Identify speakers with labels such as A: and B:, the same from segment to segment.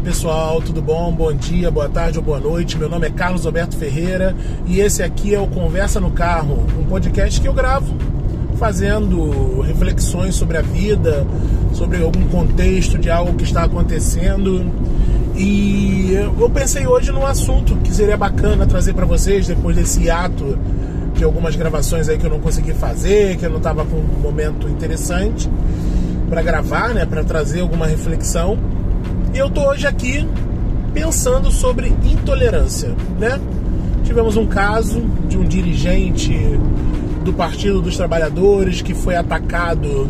A: Olá pessoal, tudo bom? Bom dia, boa tarde ou boa noite. Meu nome é Carlos Alberto Ferreira e esse aqui é o Conversa no Carro, um podcast que eu gravo fazendo reflexões sobre a vida, sobre algum contexto de algo que está acontecendo. E eu pensei hoje num assunto que seria bacana trazer para vocês depois desse ato de algumas gravações aí que eu não consegui fazer, que eu não estava com um momento interessante para gravar, né, para trazer alguma reflexão. E eu tô hoje aqui pensando sobre intolerância, né? Tivemos um caso de um dirigente do Partido dos Trabalhadores que foi atacado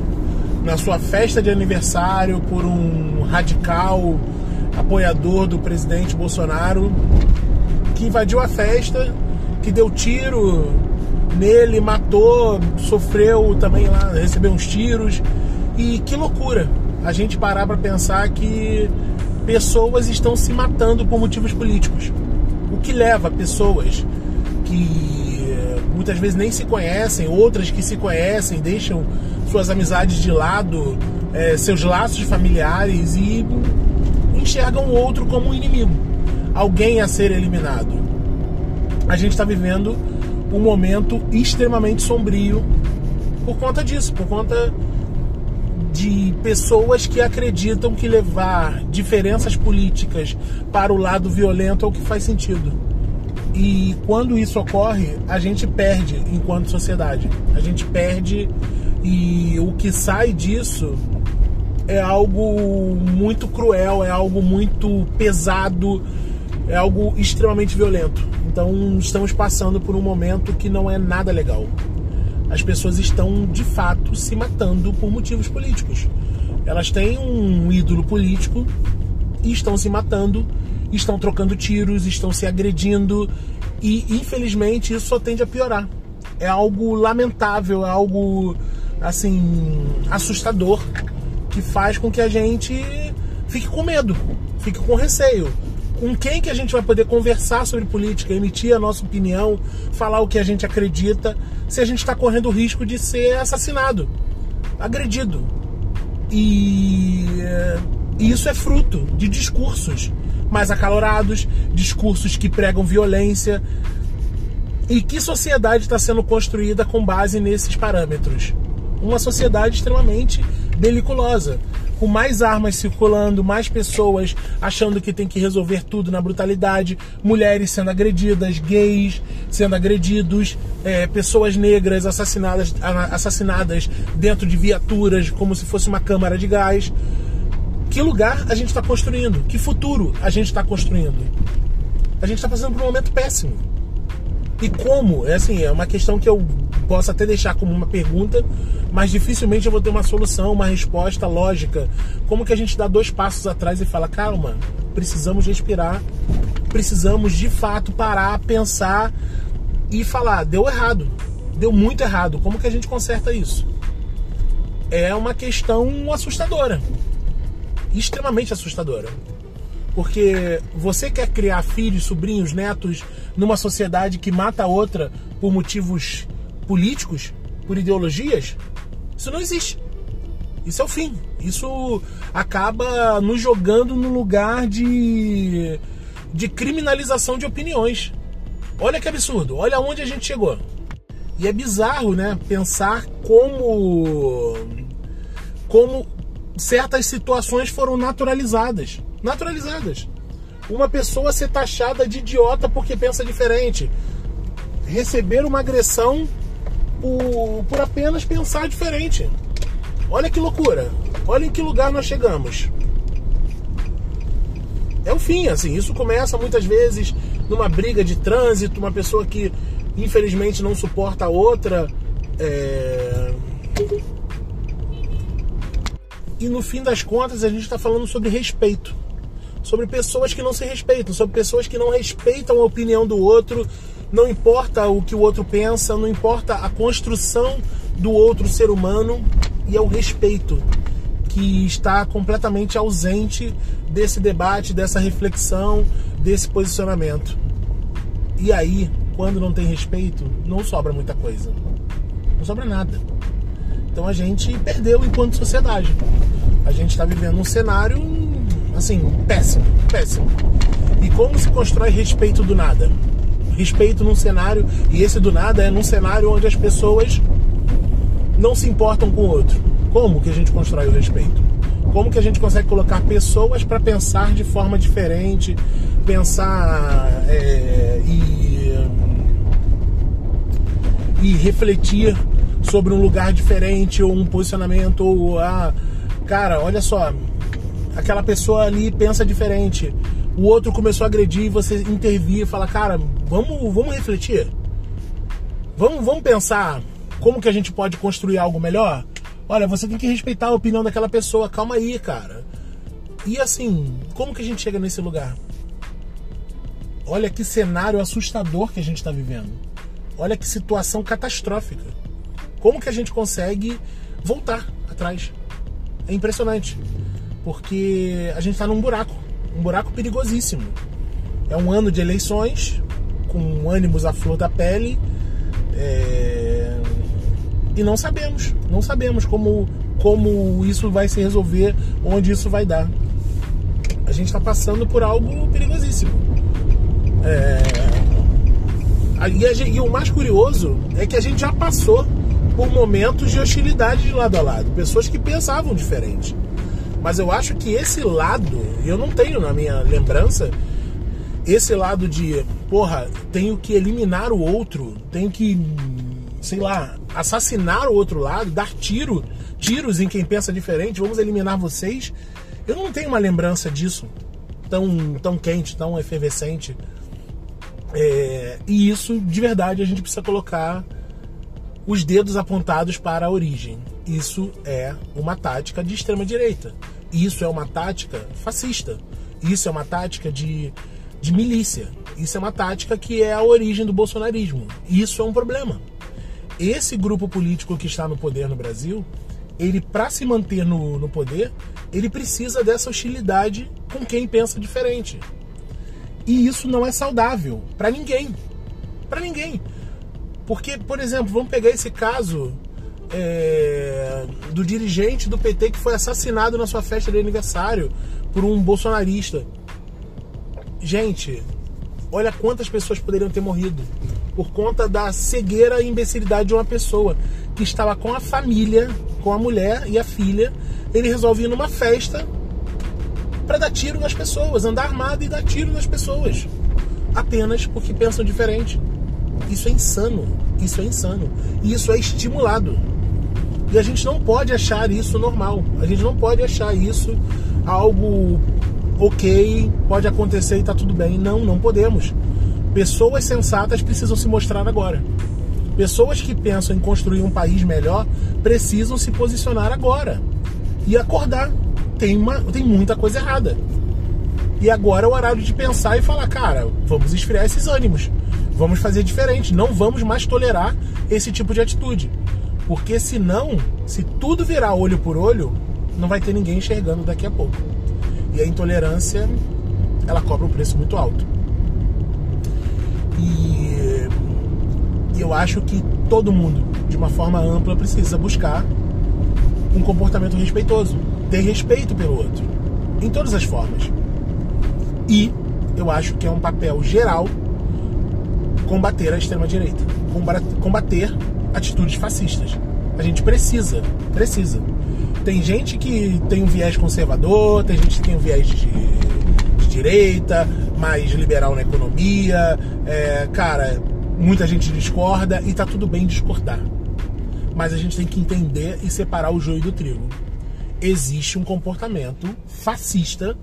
A: na sua festa de aniversário por um radical apoiador do presidente Bolsonaro que invadiu a festa, que deu tiro nele, matou, sofreu também lá, recebeu uns tiros. E que loucura a gente parar para pensar que pessoas estão se matando por motivos políticos. O que leva pessoas que eh, muitas vezes nem se conhecem, outras que se conhecem, deixam suas amizades de lado, é, seus laços familiares e enxergam o outro como um inimigo, alguém a ser eliminado. A gente está vivendo um momento extremamente sombrio por conta disso, por conta de pessoas que acreditam que levar diferenças políticas para o lado violento é o que faz sentido. E quando isso ocorre, a gente perde enquanto sociedade. A gente perde e o que sai disso é algo muito cruel, é algo muito pesado, é algo extremamente violento. Então estamos passando por um momento que não é nada legal as pessoas estão de fato se matando por motivos políticos. Elas têm um ídolo político e estão se matando, estão trocando tiros, estão se agredindo e infelizmente isso só tende a piorar. É algo lamentável, é algo assim assustador que faz com que a gente fique com medo, fique com receio com quem que a gente vai poder conversar sobre política, emitir a nossa opinião, falar o que a gente acredita, se a gente está correndo o risco de ser assassinado, agredido. E, isso é fruto de discursos mais acalorados, discursos que pregam violência. E que sociedade está sendo construída com base nesses parâmetros? Uma sociedade extremamente beliculosa com mais armas circulando, mais pessoas achando que tem que resolver tudo na brutalidade, mulheres sendo agredidas, gays sendo agredidos, é, pessoas negras assassinadas, assassinadas dentro de viaturas como se fosse uma câmara de gás. Que lugar a gente está construindo? Que futuro a gente está construindo? A gente está passando por um momento péssimo. E como? É assim, é uma questão que eu posso até deixar como uma pergunta, mas dificilmente eu vou ter uma solução, uma resposta lógica. Como que a gente dá dois passos atrás e fala, calma, precisamos respirar, precisamos de fato parar, pensar e falar, deu errado, deu muito errado. Como que a gente conserta isso? É uma questão assustadora, extremamente assustadora. Porque você quer criar filhos, sobrinhos, netos numa sociedade que mata a outra por motivos políticos, por ideologias? Isso não existe. Isso é o fim. Isso acaba nos jogando no lugar de, de criminalização de opiniões. Olha que absurdo. Olha onde a gente chegou. E é bizarro, né? Pensar como como certas situações foram naturalizadas. Naturalizadas. Uma pessoa ser taxada de idiota porque pensa diferente. Receber uma agressão por, por apenas pensar diferente. Olha que loucura. Olha em que lugar nós chegamos. É o fim, assim. Isso começa muitas vezes numa briga de trânsito, uma pessoa que infelizmente não suporta a outra. É... E no fim das contas a gente está falando sobre respeito. Sobre pessoas que não se respeitam, sobre pessoas que não respeitam a opinião do outro, não importa o que o outro pensa, não importa a construção do outro ser humano e é o respeito que está completamente ausente desse debate, dessa reflexão, desse posicionamento. E aí, quando não tem respeito, não sobra muita coisa. Não sobra nada. Então a gente perdeu enquanto sociedade. A gente está vivendo um cenário Assim, péssimo, péssimo. E como se constrói respeito do nada? Respeito num cenário, e esse do nada é num cenário onde as pessoas não se importam com o outro. Como que a gente constrói o respeito? Como que a gente consegue colocar pessoas para pensar de forma diferente, pensar é, e, e refletir sobre um lugar diferente ou um posicionamento ou ah, cara, olha só, aquela pessoa ali pensa diferente. O outro começou a agredir e você intervir e falar, cara, vamos, vamos refletir. Vamos, vamos pensar como que a gente pode construir algo melhor? Olha, você tem que respeitar a opinião daquela pessoa. Calma aí, cara. E assim, como que a gente chega nesse lugar? Olha que cenário assustador que a gente está vivendo. Olha que situação catastrófica. Como que a gente consegue voltar atrás? É impressionante. Porque a gente está num buraco. Um buraco perigosíssimo. É um ano de eleições, com ânimos à flor da pele. É... E não sabemos. Não sabemos como, como isso vai se resolver, onde isso vai dar. A gente está passando por algo perigosíssimo. É... E, e, o mais curioso é que a gente já passou por momentos de hostilidade de lado a lado, pessoas que pensavam diferente. Mas eu acho que esse lado, eu não tenho na minha lembrança, esse lado de, porra, tenho que eliminar o outro, tenho que, sei lá, assassinar o outro lado, dar tiro, tiros em quem pensa diferente, vamos eliminar vocês. Eu não tenho uma lembrança disso tão, tão quente, tão efervescente. É, e isso, de verdade, a gente precisa colocar os dedos apontados para a origem. Isso é uma tática de extrema direita. Isso é uma tática fascista. Isso é uma tática de, de milícia. Isso é uma tática que é a origem do bolsonarismo. Isso é um problema. Esse grupo político que está no poder no Brasil, ele para se manter no, no poder, ele precisa dessa hostilidade com quem pensa diferente. E isso não é saudável para ninguém. Para ninguém. Porque, por exemplo, vamos pegar esse caso é, do dirigente do PT que foi assassinado na sua festa de aniversário por um bolsonarista. Gente, olha quantas pessoas poderiam ter morrido por conta da cegueira e imbecilidade de uma pessoa que estava com a família, com a mulher e a filha. Ele resolve ir numa festa para dar tiro nas pessoas, andar armado e dar tiro nas pessoas. Apenas porque pensam diferente. Isso é insano. Isso é insano. E isso é estimulado. E a gente não pode achar isso normal. A gente não pode achar isso algo ok, pode acontecer e tá tudo bem. Não, não podemos. Pessoas sensatas precisam se mostrar agora. Pessoas que pensam em construir um país melhor precisam se posicionar agora e acordar tem, uma, tem muita coisa errada. E agora é o horário de pensar e falar, cara, vamos esfriar esses ânimos. Vamos fazer diferente. Não vamos mais tolerar esse tipo de atitude. Porque senão, se tudo virar olho por olho, não vai ter ninguém enxergando daqui a pouco. E a intolerância, ela cobra um preço muito alto. E, eu acho que todo mundo, de uma forma ampla, precisa buscar um comportamento respeitoso ter respeito pelo outro, em todas as formas. E eu acho que é um papel geral combater a extrema-direita, combater atitudes fascistas. A gente precisa, precisa. Tem gente que tem um viés conservador, tem gente que tem um viés de, de direita, mais liberal na economia. É, cara, muita gente discorda e tá tudo bem discordar. Mas a gente tem que entender e separar o joio do trigo existe um comportamento fascista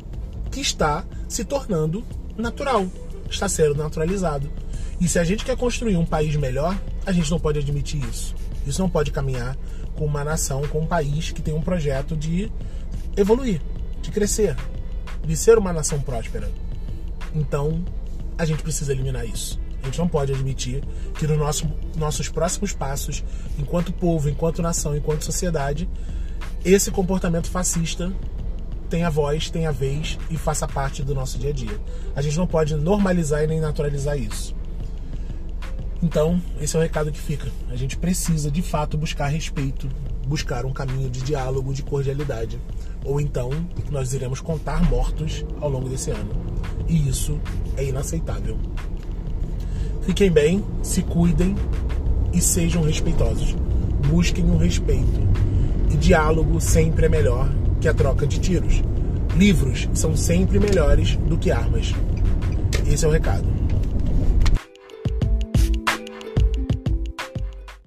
A: que está se tornando natural, está sendo naturalizado. E se a gente quer construir um país melhor, a gente não pode admitir isso. Isso não pode caminhar com uma nação, com um país que tem um projeto de evoluir, de crescer, de ser uma nação próspera. Então, a gente precisa eliminar isso. A gente não pode admitir que nos nosso, nossos próximos passos, enquanto povo, enquanto nação, enquanto sociedade, esse comportamento fascista tenha voz, tenha vez e faça parte do nosso dia a dia. A gente não pode normalizar e nem naturalizar isso. Então, esse é o recado que fica. A gente precisa, de fato, buscar respeito buscar um caminho de diálogo, de cordialidade. Ou então nós iremos contar mortos ao longo desse ano. E isso é inaceitável. Fiquem bem, se cuidem e sejam respeitosos. Busquem o respeito. E diálogo sempre é melhor que a troca de tiros. Livros são sempre melhores do que armas. Esse é o recado.